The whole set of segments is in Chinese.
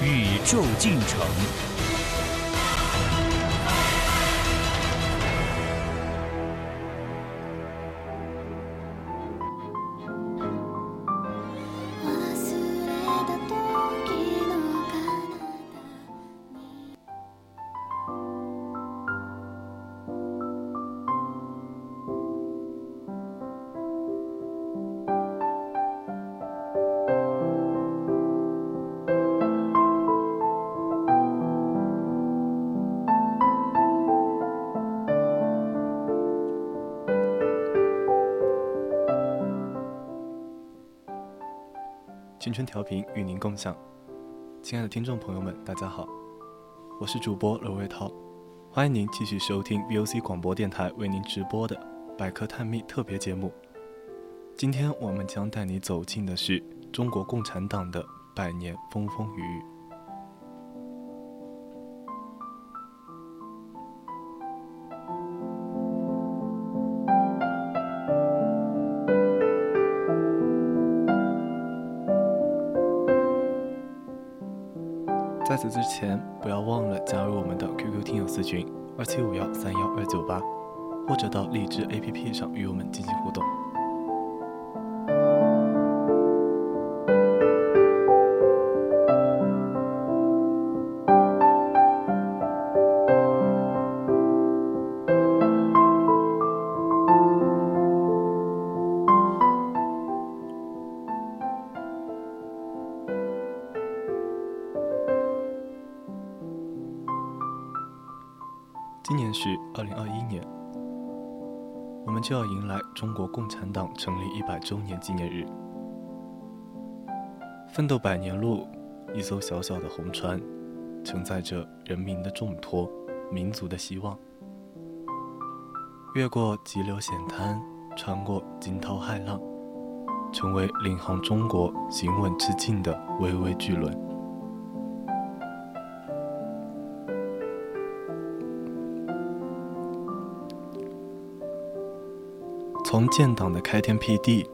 宇宙进程。青春调频与您共享，亲爱的听众朋友们，大家好，我是主播娄卫涛，欢迎您继续收听 VOC 广播电台为您直播的百科探秘特别节目。今天我们将带你走进的是中国共产党的百年风风雨雨。在此之前，不要忘了加入我们的 QQ 听友私群二七五幺三幺二九八，或者到荔枝 APP 上与我们进行互动。今年是二零二一年，我们就要迎来中国共产党成立一百周年纪念日。奋斗百年路，一艘小小的红船，承载着人民的重托、民族的希望，越过急流险滩，穿过惊涛骇浪，成为领航中国行稳致敬的巍巍巨轮。从建党的开天辟地，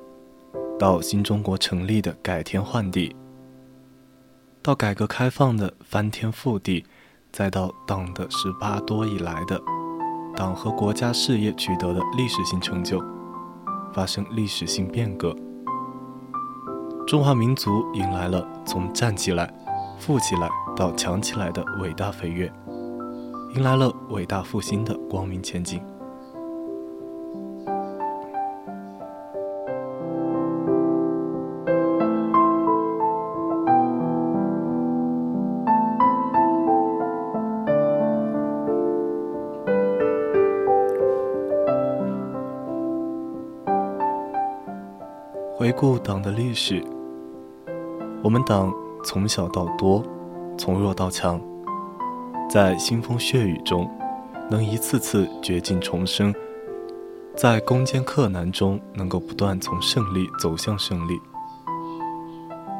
到新中国成立的改天换地，到改革开放的翻天覆地，再到党的十八多以来的党和国家事业取得的历史性成就，发生历史性变革，中华民族迎来了从站起来、富起来到强起来的伟大飞跃，迎来了伟大复兴的光明前景。顾党的历史，我们党从小到多，从弱到强，在腥风血雨中，能一次次绝境重生，在攻坚克难中，能够不断从胜利走向胜利。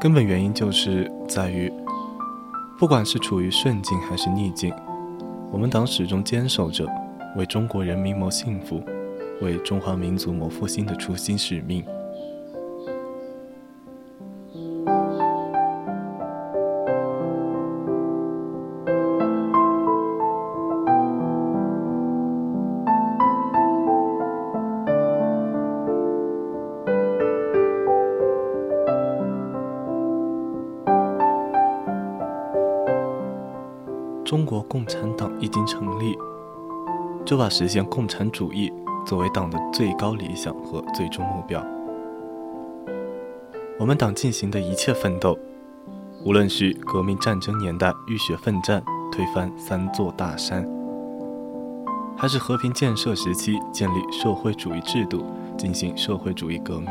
根本原因就是在于，不管是处于顺境还是逆境，我们党始终坚守着为中国人民谋幸福、为中华民族谋复兴的初心使命。中国共产党一经成立，就把实现共产主义作为党的最高理想和最终目标。我们党进行的一切奋斗，无论是革命战争年代浴血奋战推翻三座大山，还是和平建设时期建立社会主义制度进行社会主义革命，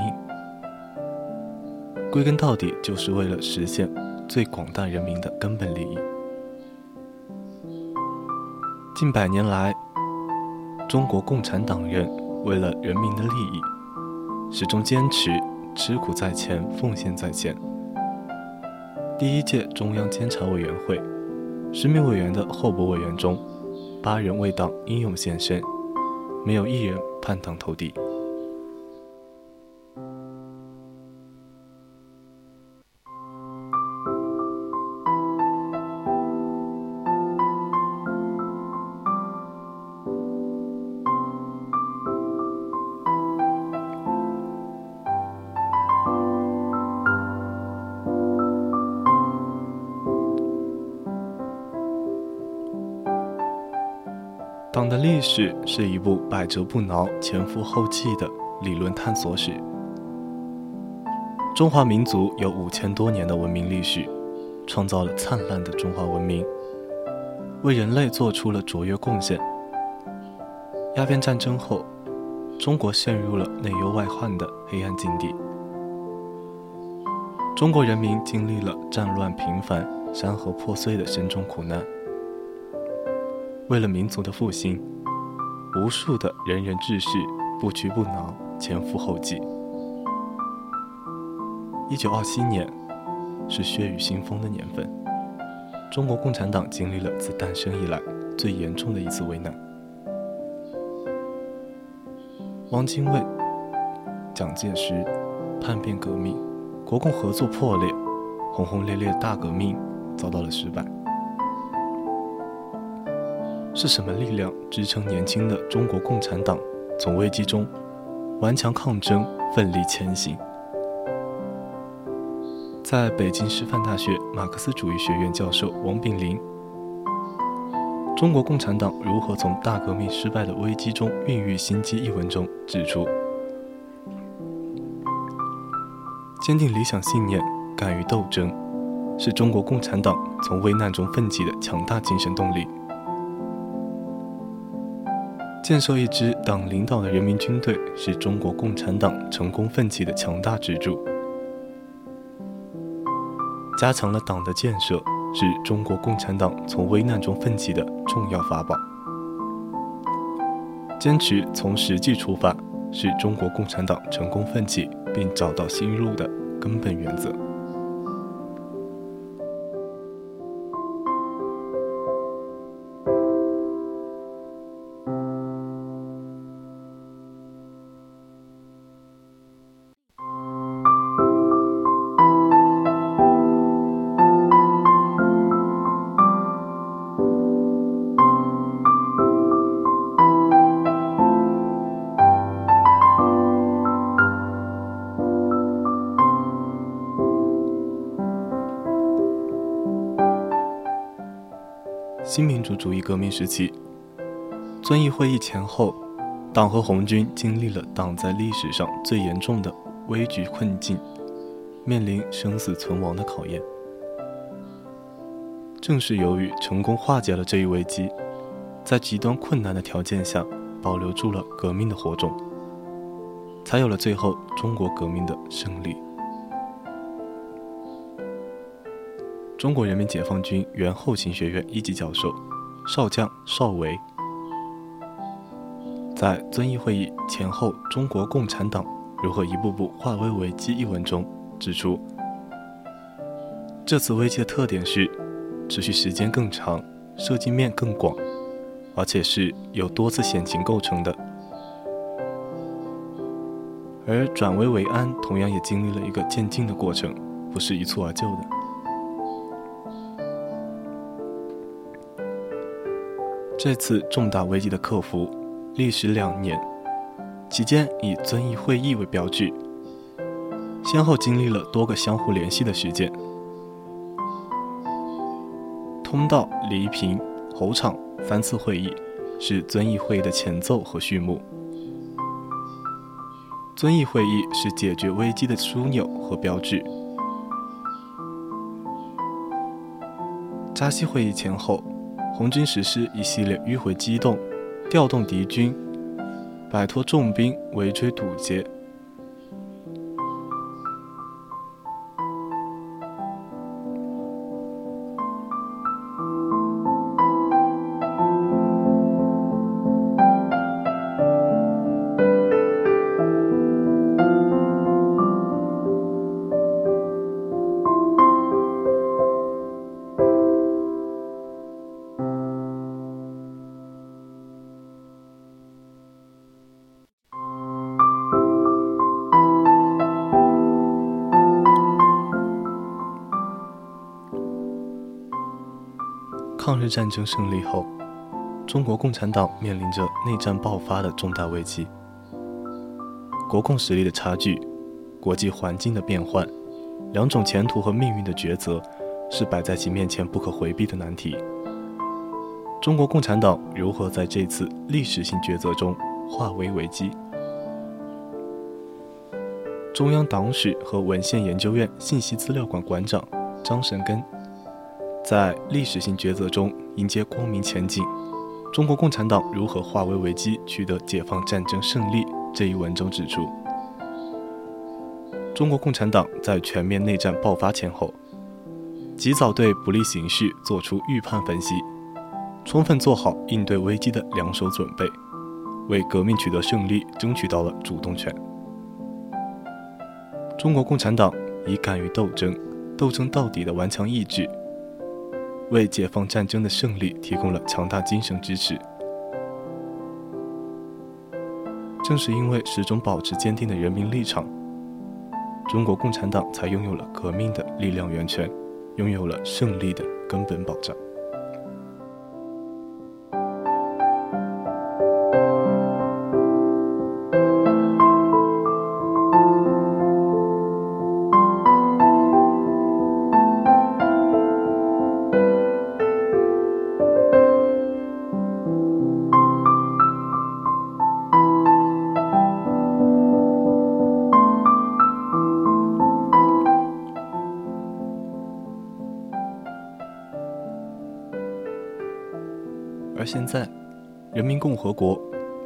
归根到底就是为了实现最广大人民的根本利益。近百年来，中国共产党人为了人民的利益，始终坚持吃苦在前、奉献在前。第一届中央监察委员会十名委员的候补委员中，八人为党英勇献身，没有一人叛党投敌。史是一部百折不挠、前赴后继的理论探索史。中华民族有五千多年的文明历史，创造了灿烂的中华文明，为人类做出了卓越贡献。鸦片战争后，中国陷入了内忧外患的黑暗境地，中国人民经历了战乱频繁、山河破碎的深重苦难。为了民族的复兴，无数的仁人志士不屈不挠，前赴后继。一九二七年是血雨腥风的年份，中国共产党经历了自诞生以来最严重的一次危难。汪精卫、蒋介石叛变革命，国共合作破裂，轰轰烈烈大革命遭到了失败。是什么力量支撑年轻的中国共产党从危机中顽强抗争、奋力前行？在北京师范大学马克思主义学院教授王炳林《中国共产党如何从大革命失败的危机中孕育新机》一文中指出：坚定理想信念、敢于斗争，是中国共产党从危难中奋起的强大精神动力。建设一支党领导的人民军队，是中国共产党成功奋起的强大支柱。加强了党的建设，是中国共产党从危难中奋起的重要法宝。坚持从实际出发，是中国共产党成功奋起并找到新路的根本原则。新民主主义革命时期，遵义会议前后，党和红军经历了党在历史上最严重的危局困境，面临生死存亡的考验。正是由于成功化解了这一危机，在极端困难的条件下保留住了革命的火种，才有了最后中国革命的胜利。中国人民解放军原后勤学院一级教授少将邵维，在《遵义会议前后中国共产党如何一步步化危为机》一文中指出，这次危机的特点是持续时间更长、涉及面更广，而且是由多次险情构成的。而转危为安同样也经历了一个渐进的过程，不是一蹴而就的。这次重大危机的克服历时两年，期间以遵义会议为标志，先后经历了多个相互联系的事件：通道、黎平、侯场三次会议是遵义会议的前奏和序幕。遵义会议是解决危机的枢纽和标志。扎西会议前后。红军实施一系列迂回机动，调动敌军，摆脱重兵围追堵截。抗日战争胜利后，中国共产党面临着内战爆发的重大危机。国共实力的差距，国际环境的变换，两种前途和命运的抉择，是摆在其面前不可回避的难题。中国共产党如何在这次历史性抉择中化危为机？中央党史和文献研究院信息资料馆馆长张神根在《历史性抉择中迎接光明前景：中国共产党如何化危为机，取得解放战争胜利》这一文中指出，中国共产党在全面内战爆发前后，及早对不利形势作出预判分析，充分做好应对危机的两手准备，为革命取得胜利争取到了主动权。中国共产党以敢于斗争、斗争到底的顽强意志，为解放战争的胜利提供了强大精神支持。正是因为始终保持坚定的人民立场，中国共产党才拥有了革命的力量源泉，拥有了胜利的根本保障。人民共和国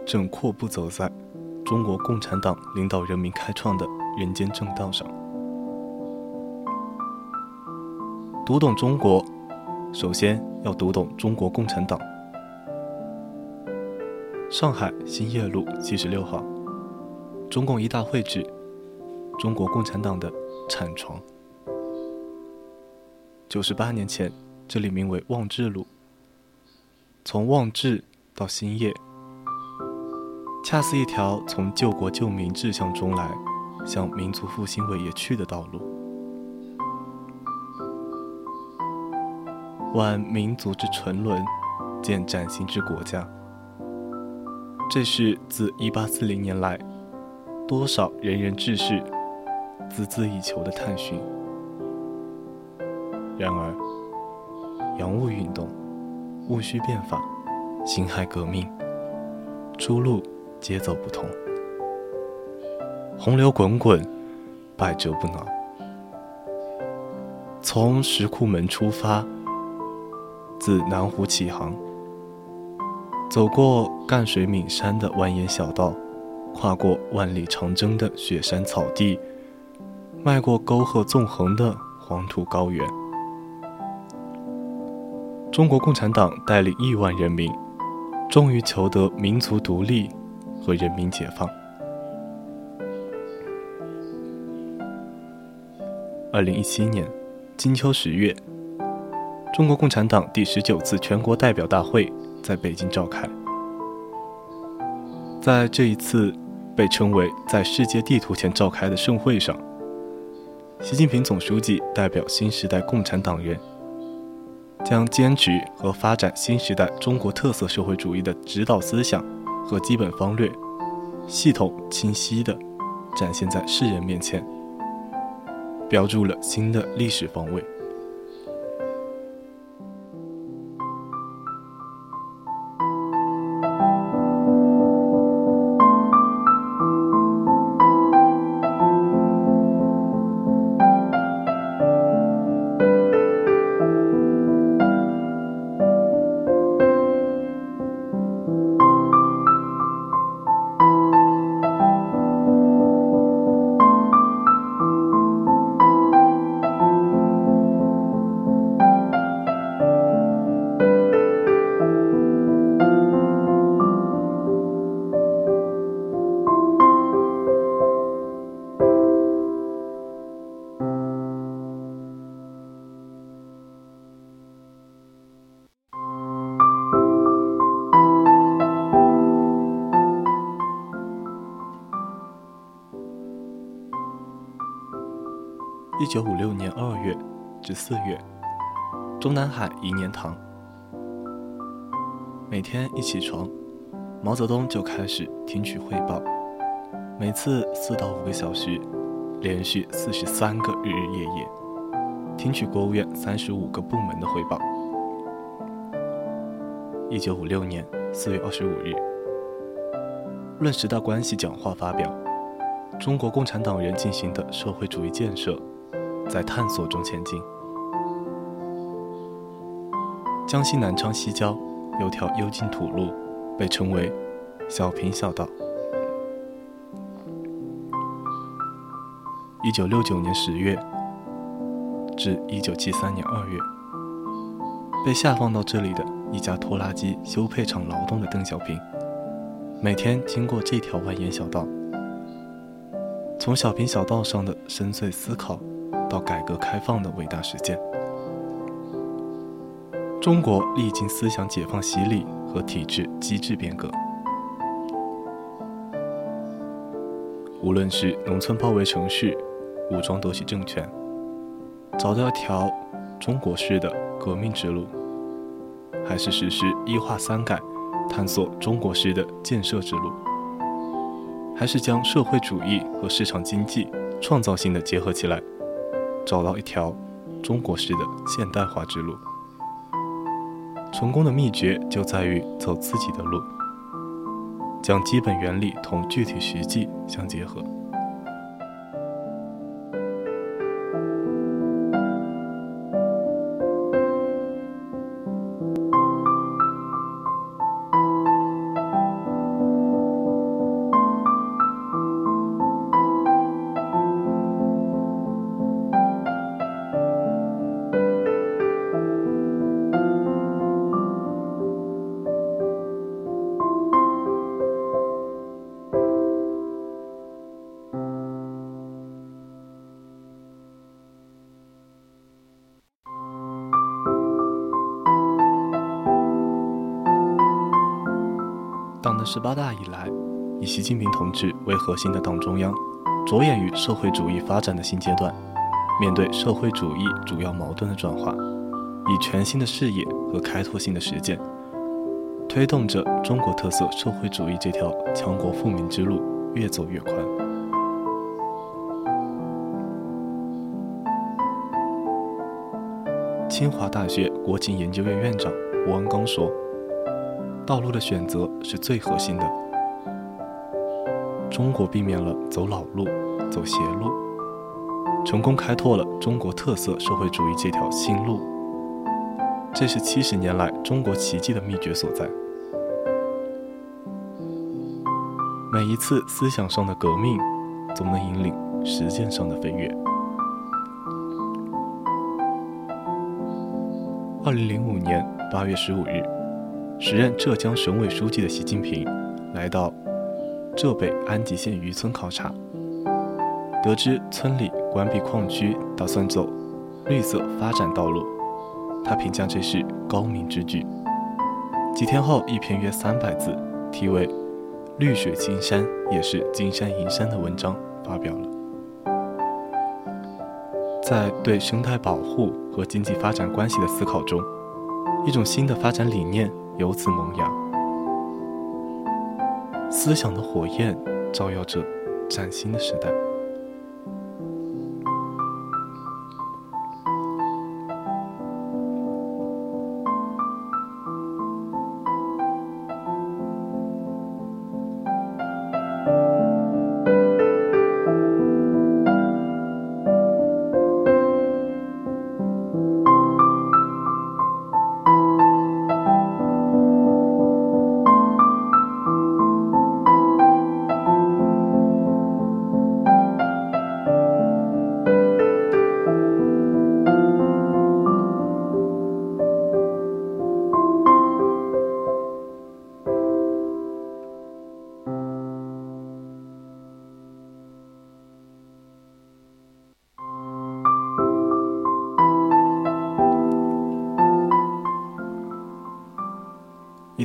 正阔步走在中国共产党领导人民开创的人间正道上。读懂中国，首先要读懂中国共产党。上海兴业路七十六号，中共一大会址，中国共产党的产床。九十八年前，这里名为望志路。从望志到兴业，恰似一条从救国救民志向中来，向民族复兴伟业去的道路。挽民族之沉沦，建崭新之国家。这是自一八四零年来，多少仁人志士孜孜以求的探寻。然而，洋务运动。戊戌变法、辛亥革命，出路节奏不同，洪流滚滚，百折不挠。从石库门出发，自南湖起航，走过赣水岷山的蜿蜒小道，跨过万里长征的雪山草地，迈过沟壑纵横的黄土高原。中国共产党带领亿万人民，终于求得民族独立和人民解放。二零一七年金秋十月，中国共产党第十九次全国代表大会在北京召开。在这一次被称为在世界地图前召开的盛会上，习近平总书记代表新时代共产党人。将坚持和发展新时代中国特色社会主义的指导思想和基本方略，系统清晰地展现在世人面前，标注了新的历史方位。一九五六年二月至四月，中南海颐年堂，每天一起床，毛泽东就开始听取汇报，每次四到五个小时，连续四十三个日日夜夜，听取国务院三十五个部门的汇报。一九五六年四月二十五日，论十大关系讲话发表：中国共产党人进行的社会主义建设，在探索中前进。江西南昌西郊有条幽静土路，被称为“小平小道”。一九六九年十月至一九七三年二月，被下放到这里的一家拖拉机修配厂劳动的邓小平，每天经过这条蜿蜒小道，从小平小道上的深邃思考，到改革开放的伟大实践。中国历经思想解放洗礼和体制机制变革，无论是农村包围城市、武装夺取政权，找到一条中国式的革命之路，还是实施一化三改，探索中国式的建设之路，还是将社会主义和市场经济创造性的结合起来，找到一条中国式的现代化之路。成功的秘诀就在于走自己的路，将基本原理同具体实际相结合。党的十八大以来，以习近平同志为核心的党中央，着眼于社会主义发展的新阶段，面对社会主义主要矛盾的转化，以全新的视野和开拓性的实践，推动着中国特色社会主义这条强国富民之路越走越宽。清华大学国情研究院院长胡恩刚说。道路的选择是最核心的。中国避免了走老路、走邪路，成功开拓了中国特色社会主义这条新路。这是七十年来中国奇迹的秘诀所在。每一次思想上的革命，总能引领实践上的飞跃。二零零五年八月十五日。时任浙江省委书记的习近平来到浙北安吉县渔村考察，得知村里关闭矿区，打算走绿色发展道路，他评价这是高明之举。几天后，一篇约三百字、题为《绿水青山也是金山银山》的文章发表了。在对生态保护和经济发展关系的思考中，一种新的发展理念。由此萌芽，思想的火焰照耀着崭新的时代。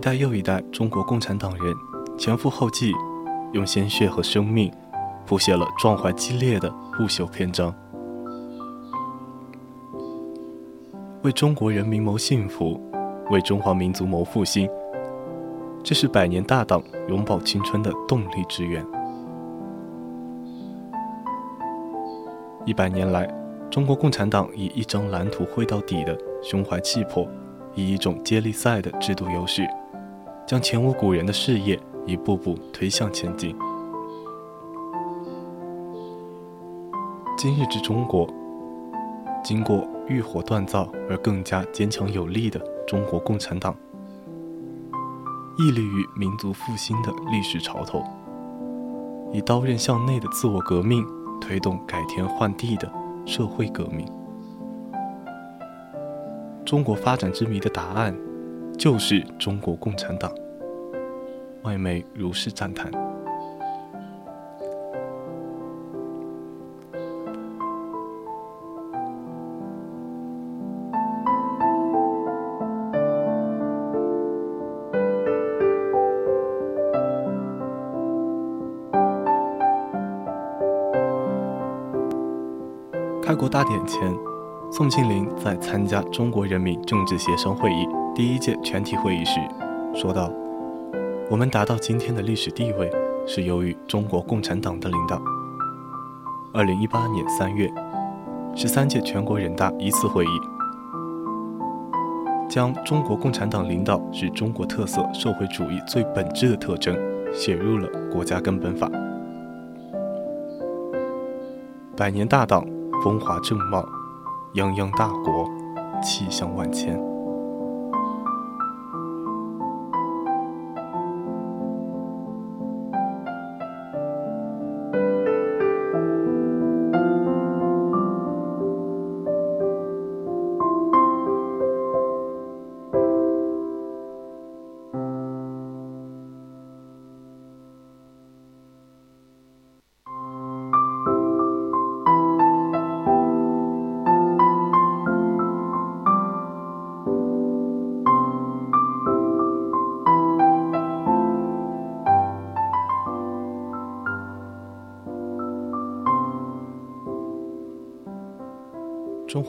一代又一代中国共产党人前赴后继，用鲜血和生命谱写了壮怀激烈的不朽篇章，为中国人民谋幸福，为中华民族谋复兴，这是百年大党永葆青春的动力之源。一百年来，中国共产党以一张蓝图绘到底的胸怀气魄，以一种接力赛的制度优势，将前无古人的事业一步步推向前进。今日之中国，经过浴火锻造而更加坚强有力的中国共产党，屹立于民族复兴的历史潮头，以刀刃向内的自我革命推动改天换地的社会革命。中国发展之谜的答案，就是中国共产党。外媒如是赞叹。开国大典前，宋庆龄在参加中国人民政治协商会议第一届全体会议时，说道：“我们达到今天的历史地位，是由于中国共产党的领导。”二零一八年三月，十三届全国人大一次会议将中国共产党领导是中国特色社会主义最本质的特征写入了国家根本法。百年大党。风华正茂，泱泱大国，气象万千。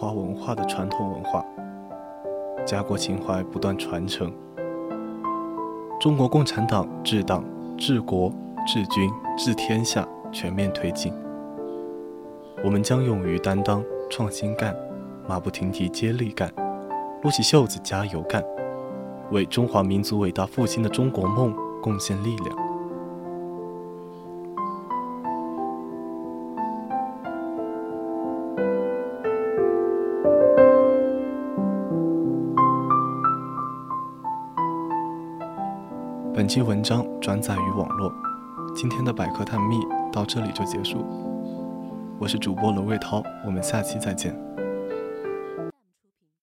华文化的传统文化，家国情怀不断传承。中国共产党治党、治国、治军、治天下全面推进。我们将勇于担当、创新干，马不停蹄接力干，撸起袖子加油干，为中华民族伟大复兴的中国梦贡献力量。期文章转载于网络，今天的百科探秘到这里就结束。我是主播罗卫涛，我们下期再见。